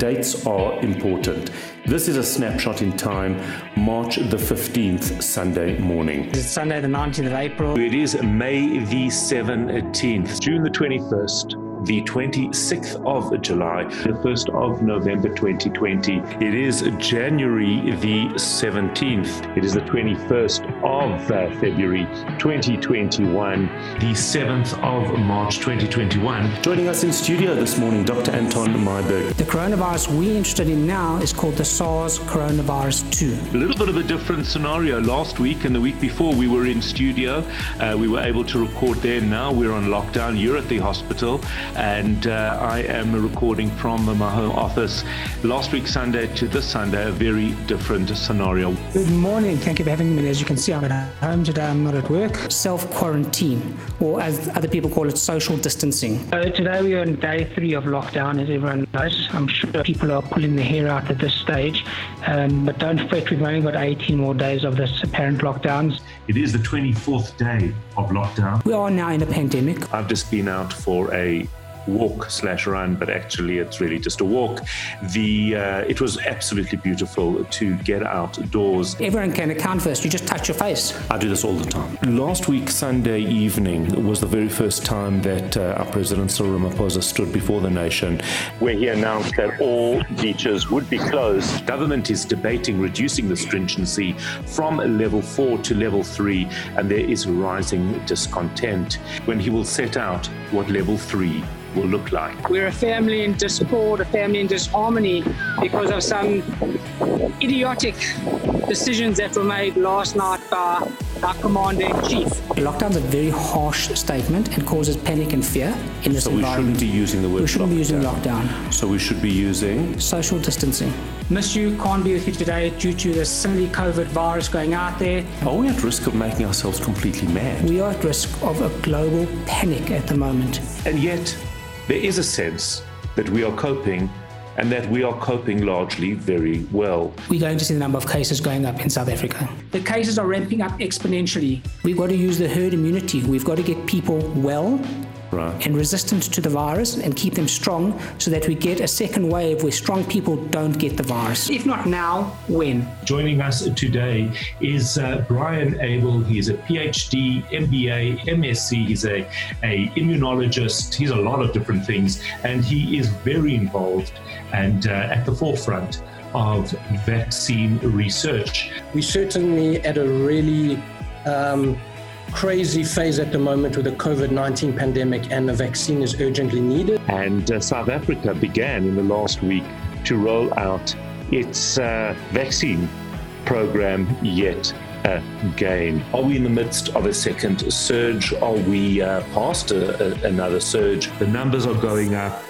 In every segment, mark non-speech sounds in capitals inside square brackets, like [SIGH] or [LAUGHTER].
dates are important. This is a snapshot in time, March the 15th, Sunday morning. It's Sunday, the 19th of April. It is May the 17th, June the 21st the 26th of July, the 1st of November 2020. It is January the 17th. It is the 21st of uh, February 2021, the 7th of March 2021. Joining us in studio this morning, Dr. Anton Meyberg. The coronavirus we're interested in now is called the SARS coronavirus 2. A little bit of a different scenario. Last week and the week before, we were in studio. Uh, we were able to record there. Now we're on lockdown. You're at the hospital and uh, I am recording from my home office. Last week Sunday to this Sunday, a very different scenario. Good morning. Thank you for having me. As you can see, I'm at home today. I'm not at work. Self quarantine, or as other people call it, social distancing. Uh, today we are on day three of lockdown, as everyone knows. I'm sure people are pulling their hair out at this stage, um, but don't fret. We've only got 18 more days of this apparent lockdowns. It is the 24th day of lockdown. We are now in a pandemic. I've just been out for a walk slash run, but actually it's really just a walk. The uh, it was absolutely beautiful to get outdoors. Everyone can account for this. You just touch your face. I do this all the time. Last week Sunday evening was the very first time that uh, our president Cyril Ramaphosa stood before the nation, where he announced that all beaches would be closed. Government is debating reducing the stringency from level four to level three, and there is rising discontent when he will set out what level three will look like. We're a family in discord, a family in disharmony because of some idiotic decisions that were made last night by our commander in chief. Lockdown is a very harsh statement and causes panic and fear in this so we shouldn't be using the word We shouldn't lockdown. be using lockdown. So we should be using social distancing. Miss you, can't be with you today due to the silly COVID virus going out there. Are we at risk of making ourselves completely mad? We are at risk of a global panic at the moment. And yet, there is a sense that we are coping and that we are coping largely very well. We're going to see the number of cases going up in South Africa. The cases are ramping up exponentially. We've got to use the herd immunity. We've got to get people well right. and resistant to the virus and keep them strong so that we get a second wave where strong people don't get the virus. If not now, when? Joining us today is uh, Brian Abel. He's a PhD, MBA, MSc. He's a, a immunologist. He's a lot of different things, and he is very involved and uh, at the forefront of vaccine research. We're certainly at a really um, crazy phase at the moment with the COVID 19 pandemic, and a vaccine is urgently needed. And uh, South Africa began in the last week to roll out its uh, vaccine program yet again. Are we in the midst of a second surge? Are we uh, past a, a, another surge? The numbers are going up.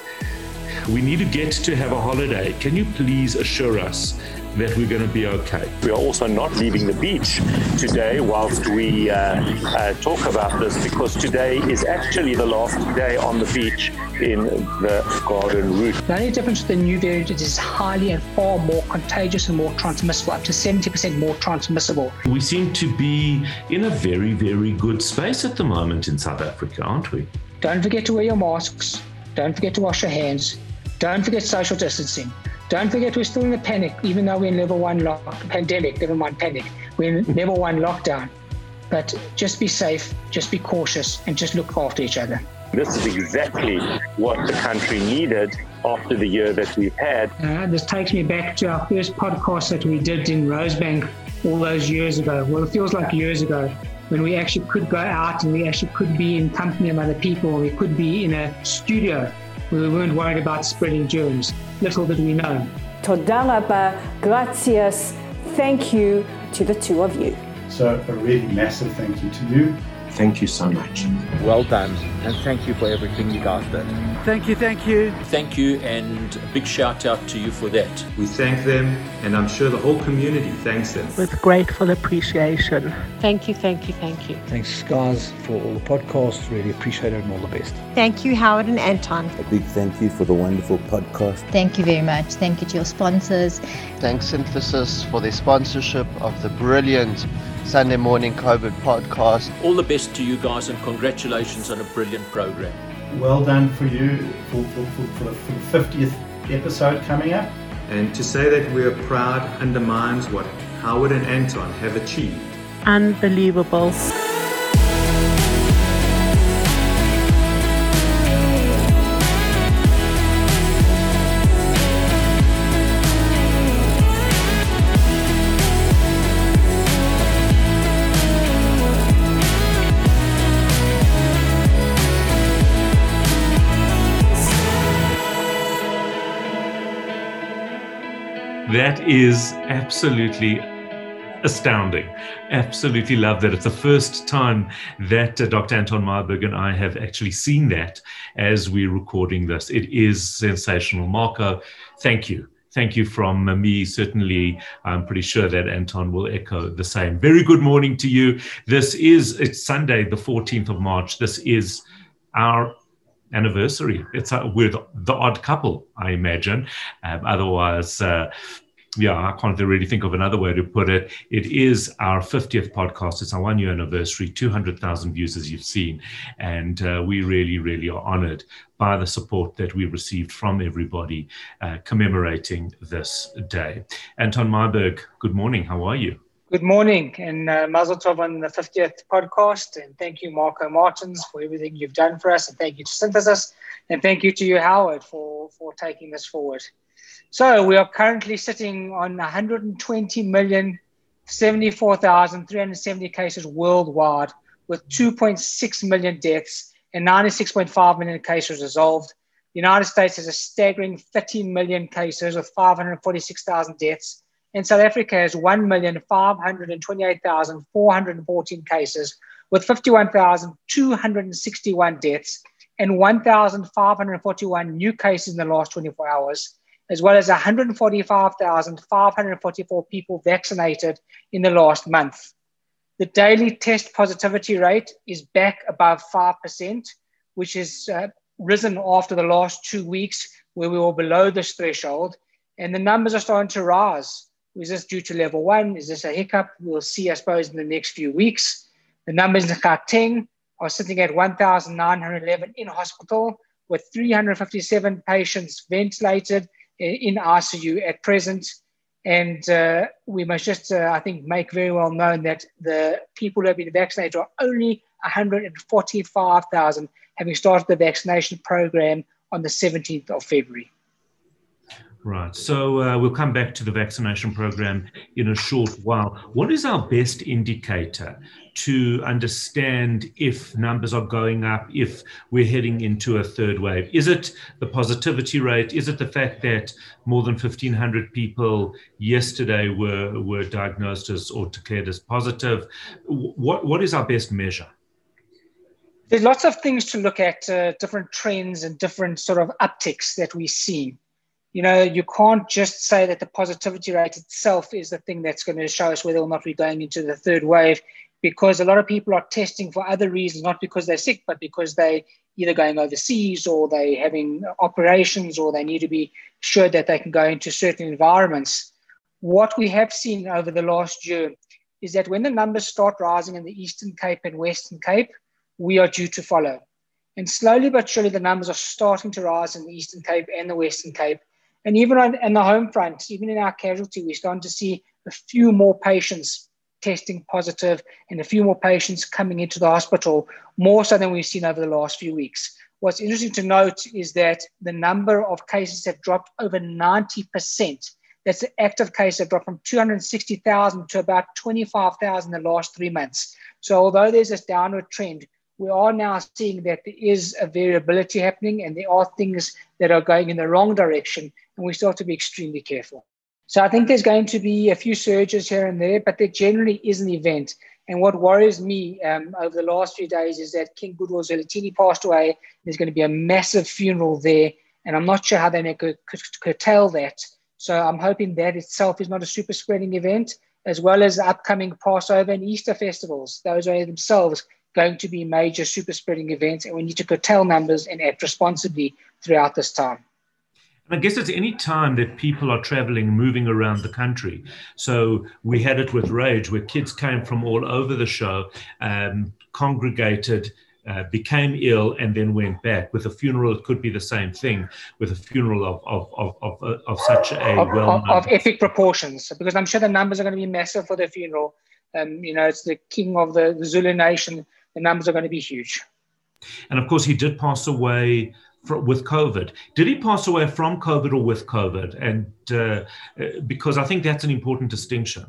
We need to get to have a holiday. Can you please assure us that we're going to be okay. We are also not leaving the beach today whilst we uh, uh, talk about this because today is actually the last day on the beach in the garden route. The only difference with the new variant is it's highly and far more contagious and more transmissible, up to 70% more transmissible. We seem to be in a very, very good space at the moment in South Africa, aren't we? Don't forget to wear your masks. Don't forget to wash your hands. Don't forget social distancing. Don't forget we're still in a panic, even though we're in level one lock pandemic, never mind panic. We're in level one lockdown. But just be safe, just be cautious, and just look after each other. This is exactly what the country needed after the year that we've had. Uh, this takes me back to our first podcast that we did in Rosebank all those years ago. Well, it feels like years ago when we actually could go out and we actually could be in company of other people. We could be in a studio we weren't worried about spreading germs. Little did we know. Toda raba, gracias, thank you to the two of you. So a really massive thank you to you. Thank you so much. Well done, and thank you for everything you guys did. Thank you, thank you. Thank you, and a big shout out to you for that. We thank them, and I'm sure the whole community thanks them. With grateful appreciation. Thank you, thank you, thank you. Thanks, guys, for all the podcasts. Really appreciate it, and all the best. Thank you, Howard and Anton. A big thank you for the wonderful podcast. Thank you very much. Thank you to your sponsors. Thanks, Synthesis, for their sponsorship of the brilliant Sunday Morning COVID podcast. All the best to you guys and congratulations on a brilliant program. Well done for you for, for, for, for, the, for the 50th episode coming up. And to say that we're proud undermines what Howard and Anton have achieved. Unbelievable. That is absolutely astounding. Absolutely love that. It's the first time that uh, Dr. Anton Meyberg and I have actually seen that as we're recording this. It is sensational. Marco, thank you. Thank you from me. Certainly, I'm pretty sure that Anton will echo the same. Very good morning to you. This is it's Sunday, the 14th of March. This is our anniversary. It's uh, with the odd couple, I imagine. Um, otherwise, uh, yeah, I can't really think of another way to put it. It is our 50th podcast. It's our one year anniversary, 200,000 views as you've seen. And uh, we really, really are honored by the support that we received from everybody uh, commemorating this day. Anton Meyberg, good morning. How are you? Good morning and uh, Mazel Tov on the 50th podcast. And thank you, Marco Martins, for everything you've done for us. And thank you to Synthesis. And thank you to you, Howard, for, for taking this forward. So we are currently sitting on 120 million, 74,370 cases worldwide, with 2.6 million deaths and 96.5 million cases resolved. The United States has a staggering 13 million cases with 546,000 deaths and South Africa has 1,528,414 cases with 51,261 deaths and 1,541 new cases in the last 24 hours, as well as 145,544 people vaccinated in the last month. The daily test positivity rate is back above 5%, which has uh, risen after the last two weeks where we were below this threshold. And the numbers are starting to rise. Is this due to level one? Is this a hiccup? We'll see, I suppose, in the next few weeks. The numbers in Gauteng are sitting at 1,911 in hospital with 357 patients ventilated in ICU at present. And uh, we must just, uh, I think, make very well known that the people who have been vaccinated are only 145,000, having started the vaccination program on the 17th of February. Right. So uh, we'll come back to the vaccination program in a short while. What is our best indicator to understand if numbers are going up, if we're heading into a third wave? Is it the positivity rate? Is it the fact that more than 1,500 people yesterday were, were diagnosed as or declared as positive? What, what is our best measure? There's lots of things to look at, uh, different trends and different sort of upticks that we see you know, you can't just say that the positivity rate itself is the thing that's going to show us whether or not we're going into the third wave, because a lot of people are testing for other reasons, not because they're sick, but because they either going overseas or they having operations or they need to be sure that they can go into certain environments. What we have seen over the last year is that when the numbers start rising in the Eastern Cape and Western Cape, we are due to follow. And slowly but surely, the numbers are starting to rise in the Eastern Cape and the Western Cape. And even on, on the home front, even in our casualty, we're starting to see a few more patients testing positive and a few more patients coming into the hospital, more so than we've seen over the last few weeks. What's interesting to note is that the number of cases have dropped over 90%. That's the active cases have dropped from 260,000 to about 25,000 in the last three months. So although there's this downward trend, we are now seeing that there is a variability happening and there are things that are going in the wrong direction, and we still have to be extremely careful. So I think there's going to be a few surges here and there, but there generally is an event. And what worries me um, over the last few days is that King Goodwill Zwelithini passed away. There's going to be a massive funeral there, and I'm not sure how they could curtail that. So I'm hoping that itself is not a super spreading event, as well as the upcoming Passover and Easter festivals. Those are themselves going to be major super spreading events, and we need to curtail numbers and act responsibly throughout this time. I guess it's any time that people are traveling, moving around the country. So we had it with Rage, where kids came from all over the show, um, congregated uh, became ill and then went back. With a funeral, it could be the same thing. With a funeral of of of of, of such a of, well of, of, epic proportions, because I'm sure the numbers are going to be massive for the funeral. Um, you know, it's the king of the Zulu nation. The numbers are going to be huge. And of course, he did pass away with COVID. Did he pass away from COVID or with COVID? And uh, uh, because I think that's an important distinction.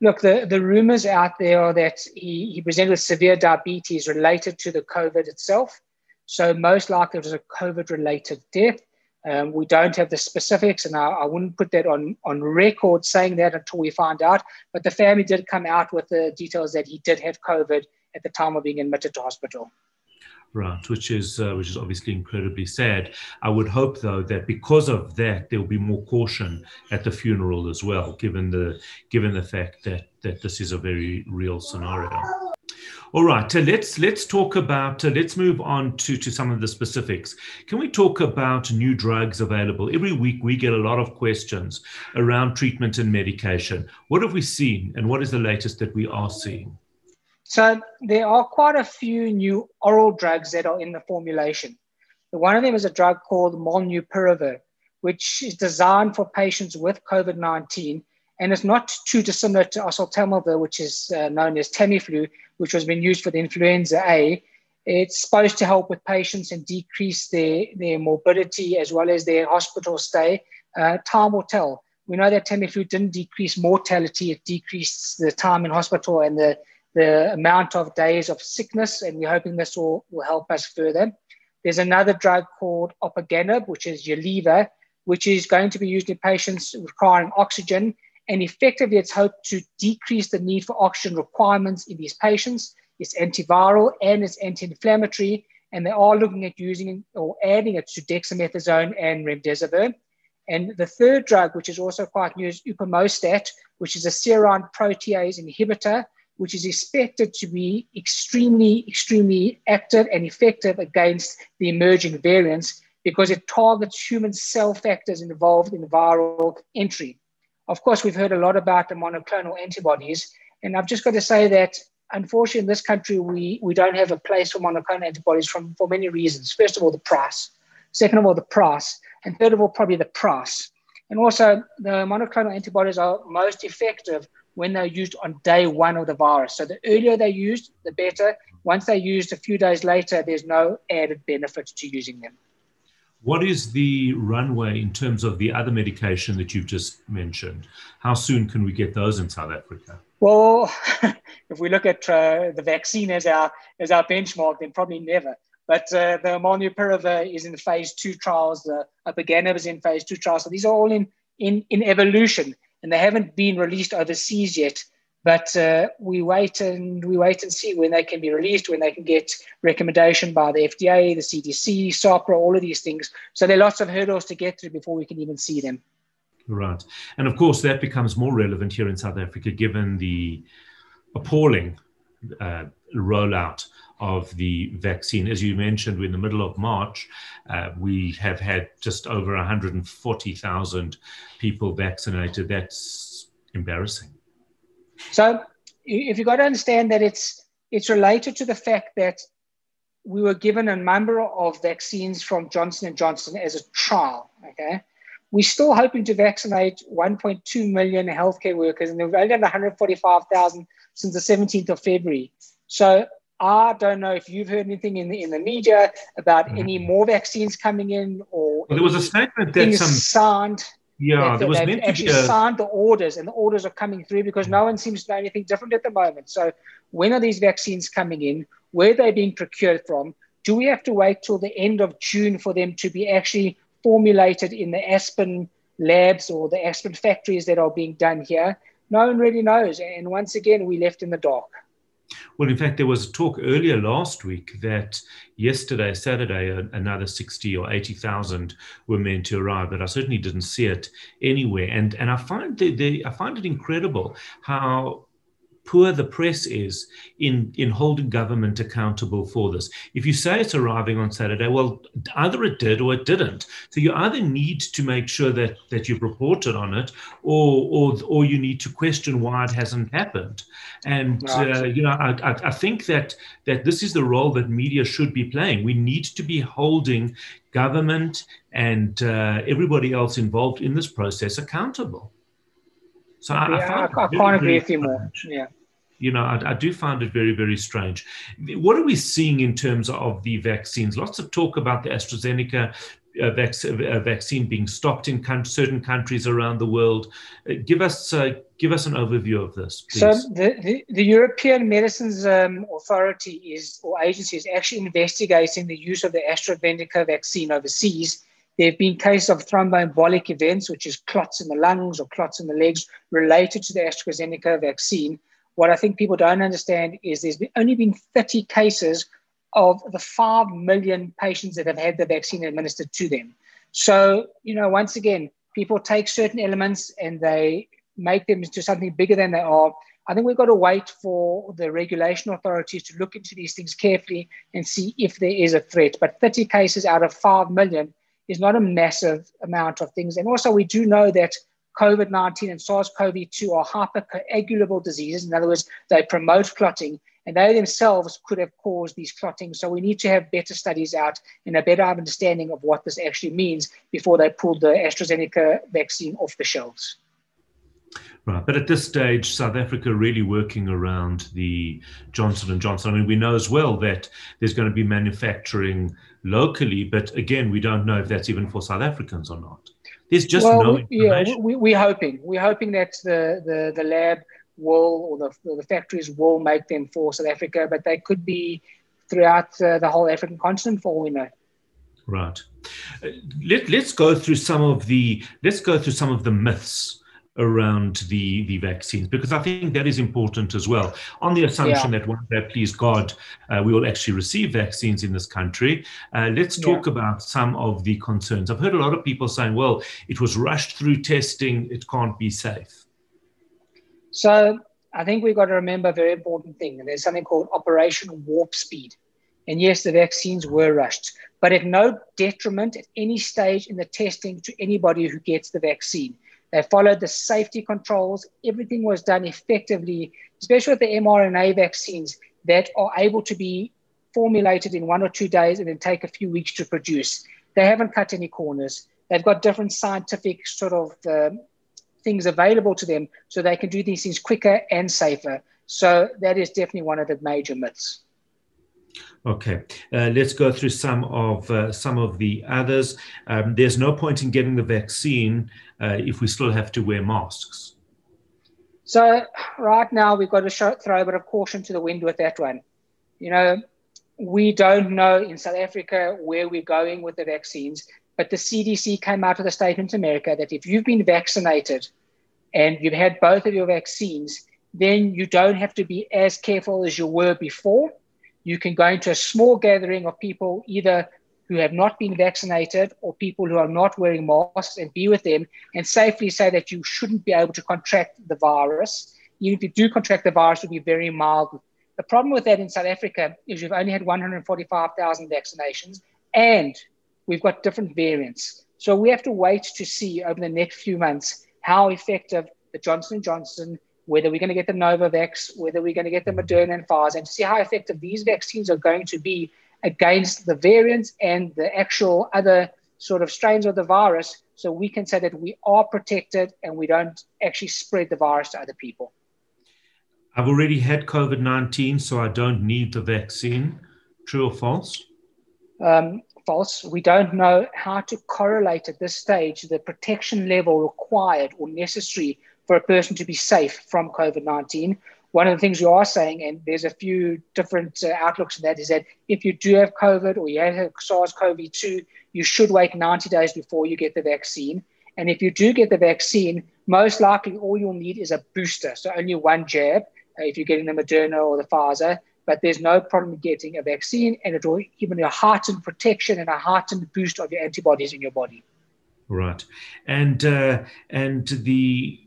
Look, the, the rumors out there are that he, he presented with severe diabetes related to the COVID itself. So, most likely it was a COVID related death. Um, we don't have the specifics, and I, I, wouldn't put that on, on record saying that until we find out. But the family did come out with the details that he did have COVID at the time of being admitted to hospital. Right, which is uh, which is obviously incredibly sad. I would hope, though, that because of that, there will be more caution at the funeral as well, given the given the fact that that this is a very real scenario. All right, uh, let's let's talk about uh, let's move on to to some of the specifics. Can we talk about new drugs available? Every week we get a lot of questions around treatment and medication. What have we seen, and what is the latest that we are seeing? So there are quite a few new oral drugs that are in the formulation. One of them is a drug called molnupiravir, which is designed for patients with COVID-19, and it's not too dissimilar to oseltamivir, which is uh, known as Tamiflu, which has been used for the influenza A. It's supposed to help with patients and decrease their, their morbidity as well as their hospital stay. Uh, time will tell. We know that Tamiflu didn't decrease mortality, it decreased the time in hospital and the the amount of days of sickness, and we're hoping this will, will help us further. There's another drug called opaganib, which is Yaliva, which is going to be used in patients requiring oxygen. And effectively, it's hoped to decrease the need for oxygen requirements in these patients. It's antiviral and it's anti-inflammatory, and they are looking at using or adding it to dexamethasone and remdesivir. And the third drug, which is also quite new, is upamostat, which is a serine protease inhibitor, which is expected to be extremely, extremely active and effective against the emerging variants because it targets human cell factors involved in viral entry. Of course, we've heard a lot about the monoclonal antibodies, and I've just got to say that unfortunately in this country, we, we don't have a place for monoclonal antibodies from, for many reasons. First of all, the price. Second of all, the price. And third of all, probably the price. And also, the monoclonal antibodies are most effective when they're used on day one of the virus. So the earlier they're used, the better. Once they're used a few days later, there's no added benefit to using them. What is the runway in terms of the other medication that you've just mentioned? How soon can we get those in South Africa? Well, [LAUGHS] if we look at uh, the vaccine as our as our benchmark, then probably never. But uh, the molnupiravir is in phase two trials. The opaganib is in phase two trials. So these are all in in, in evolution and they haven't been released overseas yet. But uh, we wait and we wait and see when they can be released, when they can get recommendation by the FDA, the CDC, SAHPRA, all of these things. So there are lots of hurdles to get through before we can even see them. Right, and of course that becomes more relevant here in South Africa, given the appalling uh, rollout of the vaccine. As you mentioned, we're in the middle of March. Uh, we have had just over 140,000 people vaccinated. That's embarrassing. So, if you've got to understand that it's it's related to the fact that we were given a number of vaccines from Johnson and Johnson as a trial. Okay, we're still hoping to vaccinate 1.2 million healthcare workers, and we've only done 145,000 since the 17th of February. So I don't know if you've heard anything in the in the media about mm. any more vaccines coming in, or well, there was a statement that some signed. Yeah, there was they've actually signed the orders, and the orders are coming through because no one seems to know anything different at the moment. So, when are these vaccines coming in? Where are they being procured from? Do we have to wait till the end of June for them to be actually formulated in the Aspen labs or the Aspen factories that are being done here? No one really knows, and once again, we left in the dark. Well, in fact, there was a talk earlier last week that yesterday, Saturday, another 60 or 80,000 were meant to arrive, but I certainly didn't see it anywhere. And, and I, find the, the, I find it incredible how poor the press is in, in holding government accountable for this. If you say it's arriving on Saturday, well, either it did or it didn't. So you either need to make sure that, that you've reported on it or, or, or you need to question why it hasn't happened. And, uh, you know, I, I, I think that, that this is the role that media should be playing. We need to be holding government and uh, everybody else involved in this process accountable. So I, yeah, I, I can't agree with you more. Yeah. You know, I, I, do find it very, very strange. What are we seeing in terms of the vaccines? Lots of talk about the AstraZeneca uh, uh, vaccine being stopped in con- certain countries around the world. Uh, give us uh, give us an overview of this. Please. So the, the, the European Medicines um, Authority is or agency is actually investigating the use of the AstraZeneca vaccine overseas there have been cases of thromboembolic events, which is clots in the lungs or clots in the legs related to the AstraZeneca vaccine. What I think people don't understand is there's been, only been 30 cases of the 5 million patients that have had the vaccine administered to them. So, you know, once again, people take certain elements and they make them into something bigger than they are. I think we've got to wait for the regulation authorities to look into these things carefully and see if there is a threat. But 30 cases out of 5 million is not a massive amount of things. And also, we do know that COVID 19 and SARS CoV 2 are hypercoagulable diseases. In other words, they promote clotting, and they themselves could have caused these clottings. So, we need to have better studies out and a better understanding of what this actually means before they pull the AstraZeneca vaccine off the shelves. Right, but at this stage, South Africa really working around the Johnson and Johnson. I mean, we know as well that there's going to be manufacturing locally, but again, we don't know if that's even for South Africans or not. There's just well, no information. Yeah, we, we're hoping. We're hoping that the, the, the lab will or the, the factories will make them for South Africa, but they could be throughout uh, the whole African continent for all we know. Right. Uh, let, let's go through some of the let's go through some of the myths around the the vaccines because I think that is important as well. On the assumption yeah. that one day, please God, uh, we will actually receive vaccines in this country. Uh, let's talk yeah. about some of the concerns. I've heard a lot of people saying, "Well, it was rushed through testing; it can't be safe." So I think we've got to remember a very important thing. There's something called Operation Warp Speed. And yes, the vaccines were rushed, but at no detriment at any stage in the testing to anybody who gets the vaccine. They followed the safety controls. Everything was done effectively, especially with the mRNA vaccines that are able to be formulated in one or two days and then take a few weeks to produce. They haven't cut any corners. They've got different scientific sort of uh, things available to them so they can do these things quicker and safer. So that is definitely one of the major myths. Okay, uh, let's go through some of uh, some of the others. Um, there's no point in getting the vaccine uh, if we still have to wear masks. So right now we've got to show, throw a bit of caution to the wind with that one. You know, we don't know in South Africa where we're going with the vaccines, but the CDC came out with a statement in America that if you've been vaccinated and you've had both of your vaccines, then you don't have to be as careful as you were before you can go into a small gathering of people, either who have not been vaccinated or people who are not wearing masks, and be with them and safely say that you shouldn't be able to contract the virus. Even if you do contract the virus, it will be very mild. The problem with that in South Africa is we've only had 145,000 vaccinations and we've got different variants. So we have to wait to see over the next few months how effective the Johnson & Johnson whether we're going to get the Novavax, whether we're going to get the Moderna and Pfizer, and to see how effective these vaccines are going to be against the variants and the actual other sort of strains of the virus, so we can say that we are protected and we don't actually spread the virus to other people. I've already had COVID 19, so I don't need the vaccine. True or false? Um, false. We don't know how to correlate at this stage the protection level required or necessary for a person to be safe from COVID 19. One of the things you are saying, and there's a few different uh, outlooks in that, is that if you do have COVID or you have SARS CoV 2, you should wait 90 days before you get the vaccine. And if you do get the vaccine, most likely all you'll need is a booster. So only one jab uh, if you're getting the Moderna or the Pfizer. But there's no problem getting a vaccine, and it will you a heightened protection and a heightened boost of your antibodies in your body. Right, and uh, and the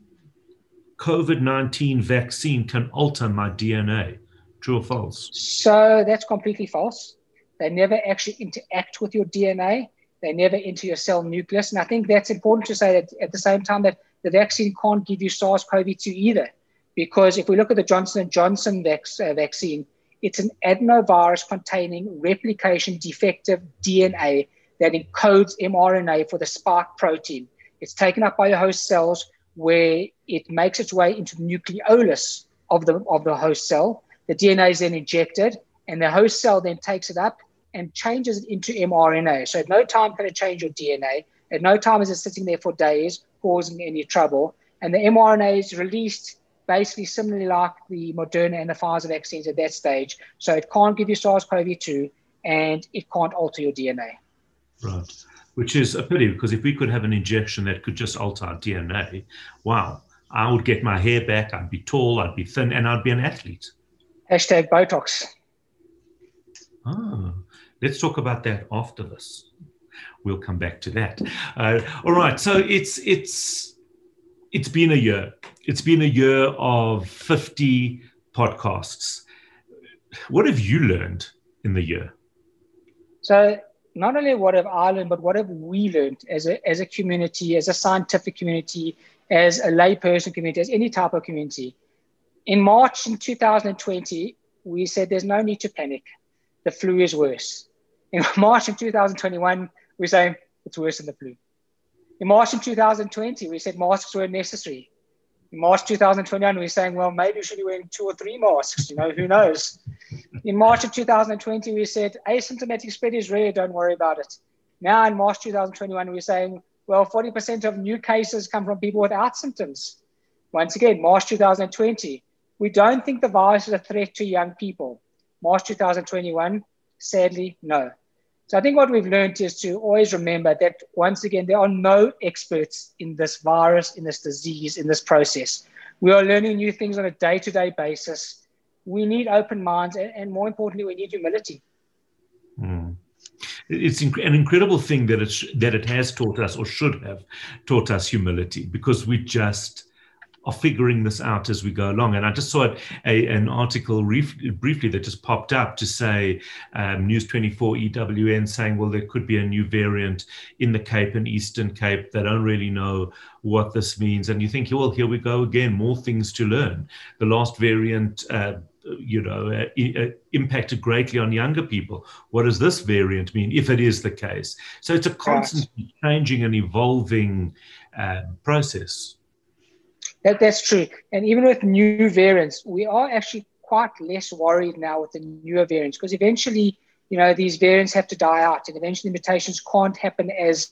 COVID 19 vaccine can alter my DNA. True or false? So that's completely false. They never actually interact with your DNA. They never enter your cell nucleus. And I think that's important to say that at the same time that the vaccine can't give you SARS-CoV-2 either, because if we look at the Johnson & Johnson uh, vaccine, it's an adenovirus containing replication defective DNA that encodes mRNA for the spike protein. It's taken up by the host cells where it makes its way into the nucleolus of the, of the host cell. The DNA is then injected, and the host cell then takes it up and changes it into mRNA. So at no time can it change your DNA. At no time is it sitting there for days causing any trouble. And the mRNA is released basically similarly like the Moderna and the Pfizer vaccines at that stage. So it can't give you SARS-CoV-2 and it can't alter your DNA. Right. Which is a pity because if we could have an injection that could just alter our DNA, wow, I would get my hair back, I'd be tall, I'd be thin, and I'd be an athlete. Hashtag Botox. Ah, let's talk about that after this. We'll come back to that. Uh, all right. So it's it's it's been a year. It's been a year of 50 podcasts. What have you learned in the year? So not only what have I learned, but what have we learned as a, as a community, as a scientific community, as a layperson community, as any type of community. In March in 2020, we said there's no need to panic. The flu is worse. In [LAUGHS] March in 2021, we say it's worse than the flu. In March in 2020, we said masks were necessary. March 2021, we we're saying, well, maybe we should be wearing two or three masks. You know, who knows? In March of 2020, we said asymptomatic spread is rare, don't worry about it. Now in March 2021, we're saying, well, 40% of new cases come from people without symptoms. Once again, March 2020, we don't think the virus is a threat to young people. March 2021, sadly, no. So I think what we've learned is to always remember that once again, there are no experts in this virus, in this disease, in this process. We are learning new things on a day to day basis. We need open minds, and, more importantly, we need humility. Mm. It's an incredible thing that it, that it has taught us, or should have taught us, humility, because we just are figuring this out as we go along. And I just saw a, an article brief, briefly that just popped up to say um, News 24 EWN saying, well, there could be a new variant in the Cape and Eastern Cape. They don't really know what this means. And you think, well, here we go again, more things to learn. The last variant. Uh, you know, uh, uh, impacted greatly on younger people. What does this variant mean, if it is the case? So it's a constantly changing and evolving uh, process. That, that's true. And even with new variants, we are actually quite less worried now with the newer variants because eventually, you know, these variants have to die out and eventually mutations can't happen as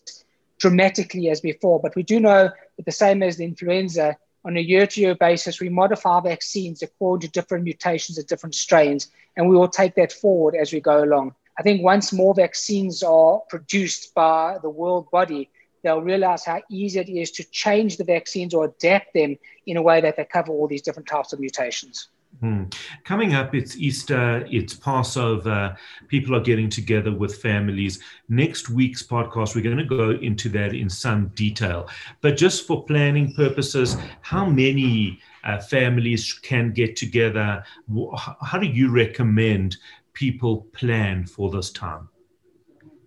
dramatically as before. But we do know that the same as the influenza, on a year to year basis, we modify vaccines according to different mutations and different strains, and we will take that forward as we go along. I think once more vaccines are produced by the world body, they'll realize how easy it is to change the vaccines or adapt them in a way that they cover all these different types of mutations. Hmm. Coming up, it's Easter, it's Passover. People are getting together with families. Next week's podcast, we're going to go into that in some detail. But just for planning purposes, how many uh, families can get together? How do you recommend people plan for this time?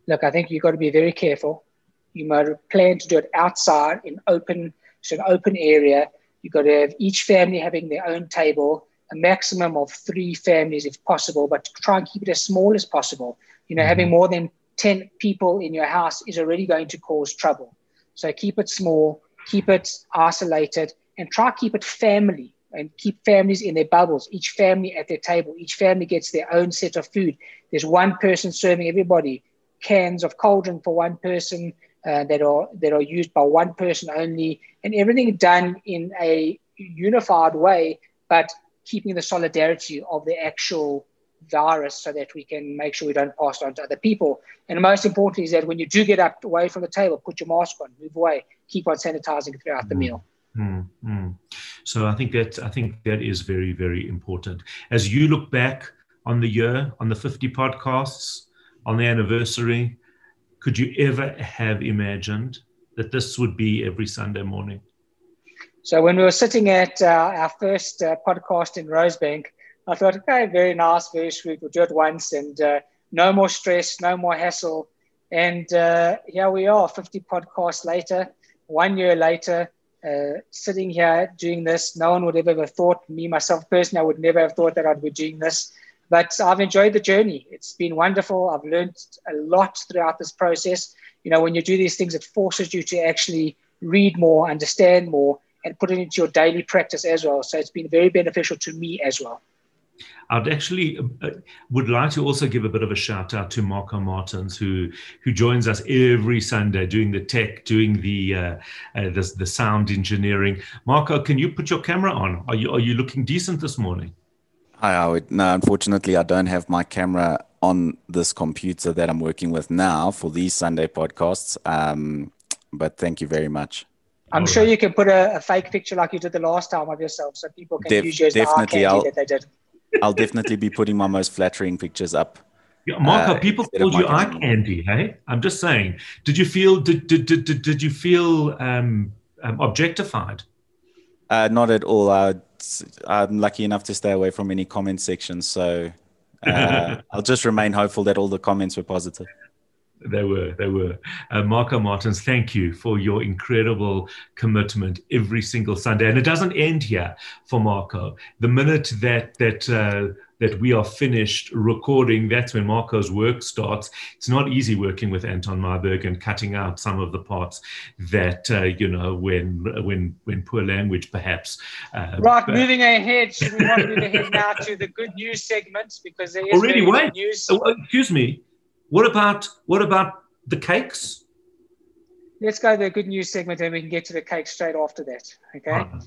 Look, I think you've got to be very careful you might plan to do it outside in open, so an open area. You've got to have each family having their own table, a maximum of three families if possible, but try and keep it as small as possible. You know, mm-hmm. having more than 10 people in your house is already going to cause trouble. So keep it small, keep it isolated, and try keep it family and keep families in their bubbles, each family at their table. Each family gets their own set of food. There's one person serving everybody cans of cold drink for one person, uh, that are that are used by one person only, and everything done in a unified way, but keeping the solidarity of the actual virus so that we can make sure we don't pass it on to other people. And most importantly is that when you do get up away from the table, put your mask on, move away, keep on sanitizing throughout mm. the meal. Mm, So I think that I think that is very very important. As you look back on the year, on the 50 podcasts, on the anniversary, could you ever have imagined that this would be every Sunday morning? So when we were sitting at uh, our first uh, podcast in Rosebank, I thought, okay, very nice, very sweet. We'll do it once and uh, no more stress, no more hassle. And uh, here we are, 50 podcasts later, one year later, uh, sitting here doing this. No one would have ever thought, me, myself personally, I would never have thought that I'd be doing this. But I've enjoyed the journey. It's been wonderful. I've learned a lot throughout this process. You know, when you do these things, it forces you to actually read more, understand more, and put it into your daily practice as well. So it's been very beneficial to me as well. I'd actually uh, would like to also give a bit of a shout out to Marco Martins, who who joins us every Sunday, doing the tech, doing the uh, uh, the, the sound engineering. Marco, can you put your camera on? Are you are you looking decent this morning? Hi, Howard. No, unfortunately, I don't have my camera on this computer that I'm working with now for these Sunday podcasts. Um, but thank you very much. I'm All sure right. you can put a, a, fake picture like you did the last time of yourself, so people can Def- use you as definitely, the that they did. [LAUGHS] I'll definitely be putting my most flattering pictures up. Yeah, Marco, uh, people called you eye candy. Hey, I'm just saying. Did you feel? Did did did, did, did you feel um, um, objectified? Uh, not at all. I, I'm lucky enough to stay away from any comment sections, so uh, [LAUGHS] I'll just remain hopeful that all the comments were positive. They were, they were. Uh, Marco Martins, thank you for your incredible commitment every single Sunday, and it doesn't end here for Marco. The minute that that uh, that we are finished recording, that's when Marco's work starts. It's not easy working with Anton Meyberg and cutting out some of the parts that uh, you know when when when poor language perhaps. Uh, right, but, moving ahead. Should we want to move ahead now to the good news segment because there is already wait. News. Oh, excuse me. What about what about the cakes? Let's go to the good news segment and we can get to the cake straight after that. Okay. Uh-huh.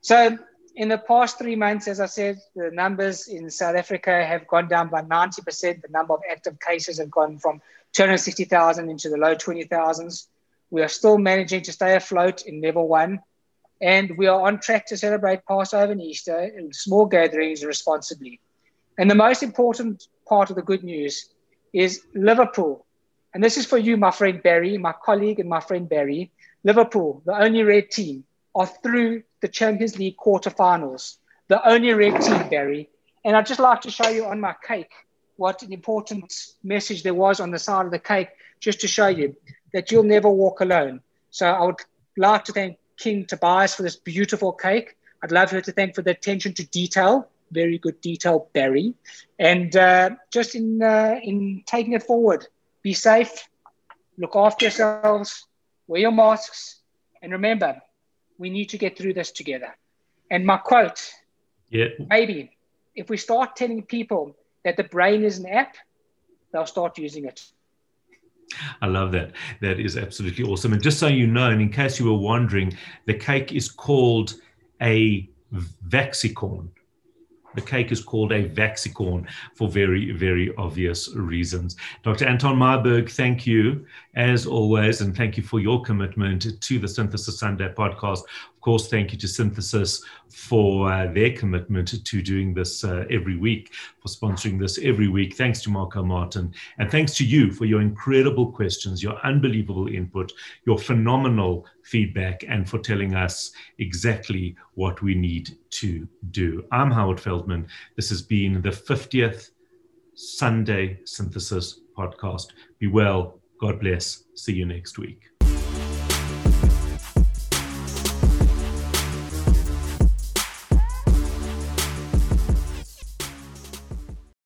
So in the past three months, as I said, the numbers in South Africa have gone down by 90%. The number of active cases have gone from 260,000 into the low 20,000s. We are still managing to stay afloat in level one. And we are on track to celebrate Passover and Easter in small gatherings responsibly. And the most important part of the good news is Liverpool. And this is for you, my friend Barry, my colleague and my friend Barry. Liverpool, the only red team, are through the Champions League quarterfinals. The only red team, Barry. And I'd just like to show you on my cake what an important message there was on the side of the cake, just to show you that you'll never walk alone. So I would like to thank King Tobias for this beautiful cake. I'd love her to thank for the attention to detail very good detail, Barry. And uh, just in uh, in taking it forward, be safe, look after yourselves, wear your masks, and remember, we need to get through this together. And my quote, yeah, maybe if we start telling people that the brain is an app, they'll start using it. I love that. That is absolutely awesome. And just so you know, and in case you were wondering, the cake is called a Vaxicorn. The cake is called a Vaxicorn for very, very obvious reasons. Dr. Anton Meyberg, thank you as always, and thank you for your commitment to the Synthesis Sunday podcast. Of course, thank you to Synthesis for uh, their commitment to doing this uh, every week, for sponsoring this every week. Thanks to Marco Martin. And thanks to you for your incredible questions, your unbelievable input, your phenomenal feedback, and for telling us exactly what we need to do. I'm Howard Feldman. This has been the 50th Sunday Synthesis podcast. Be well God bless. See you next week.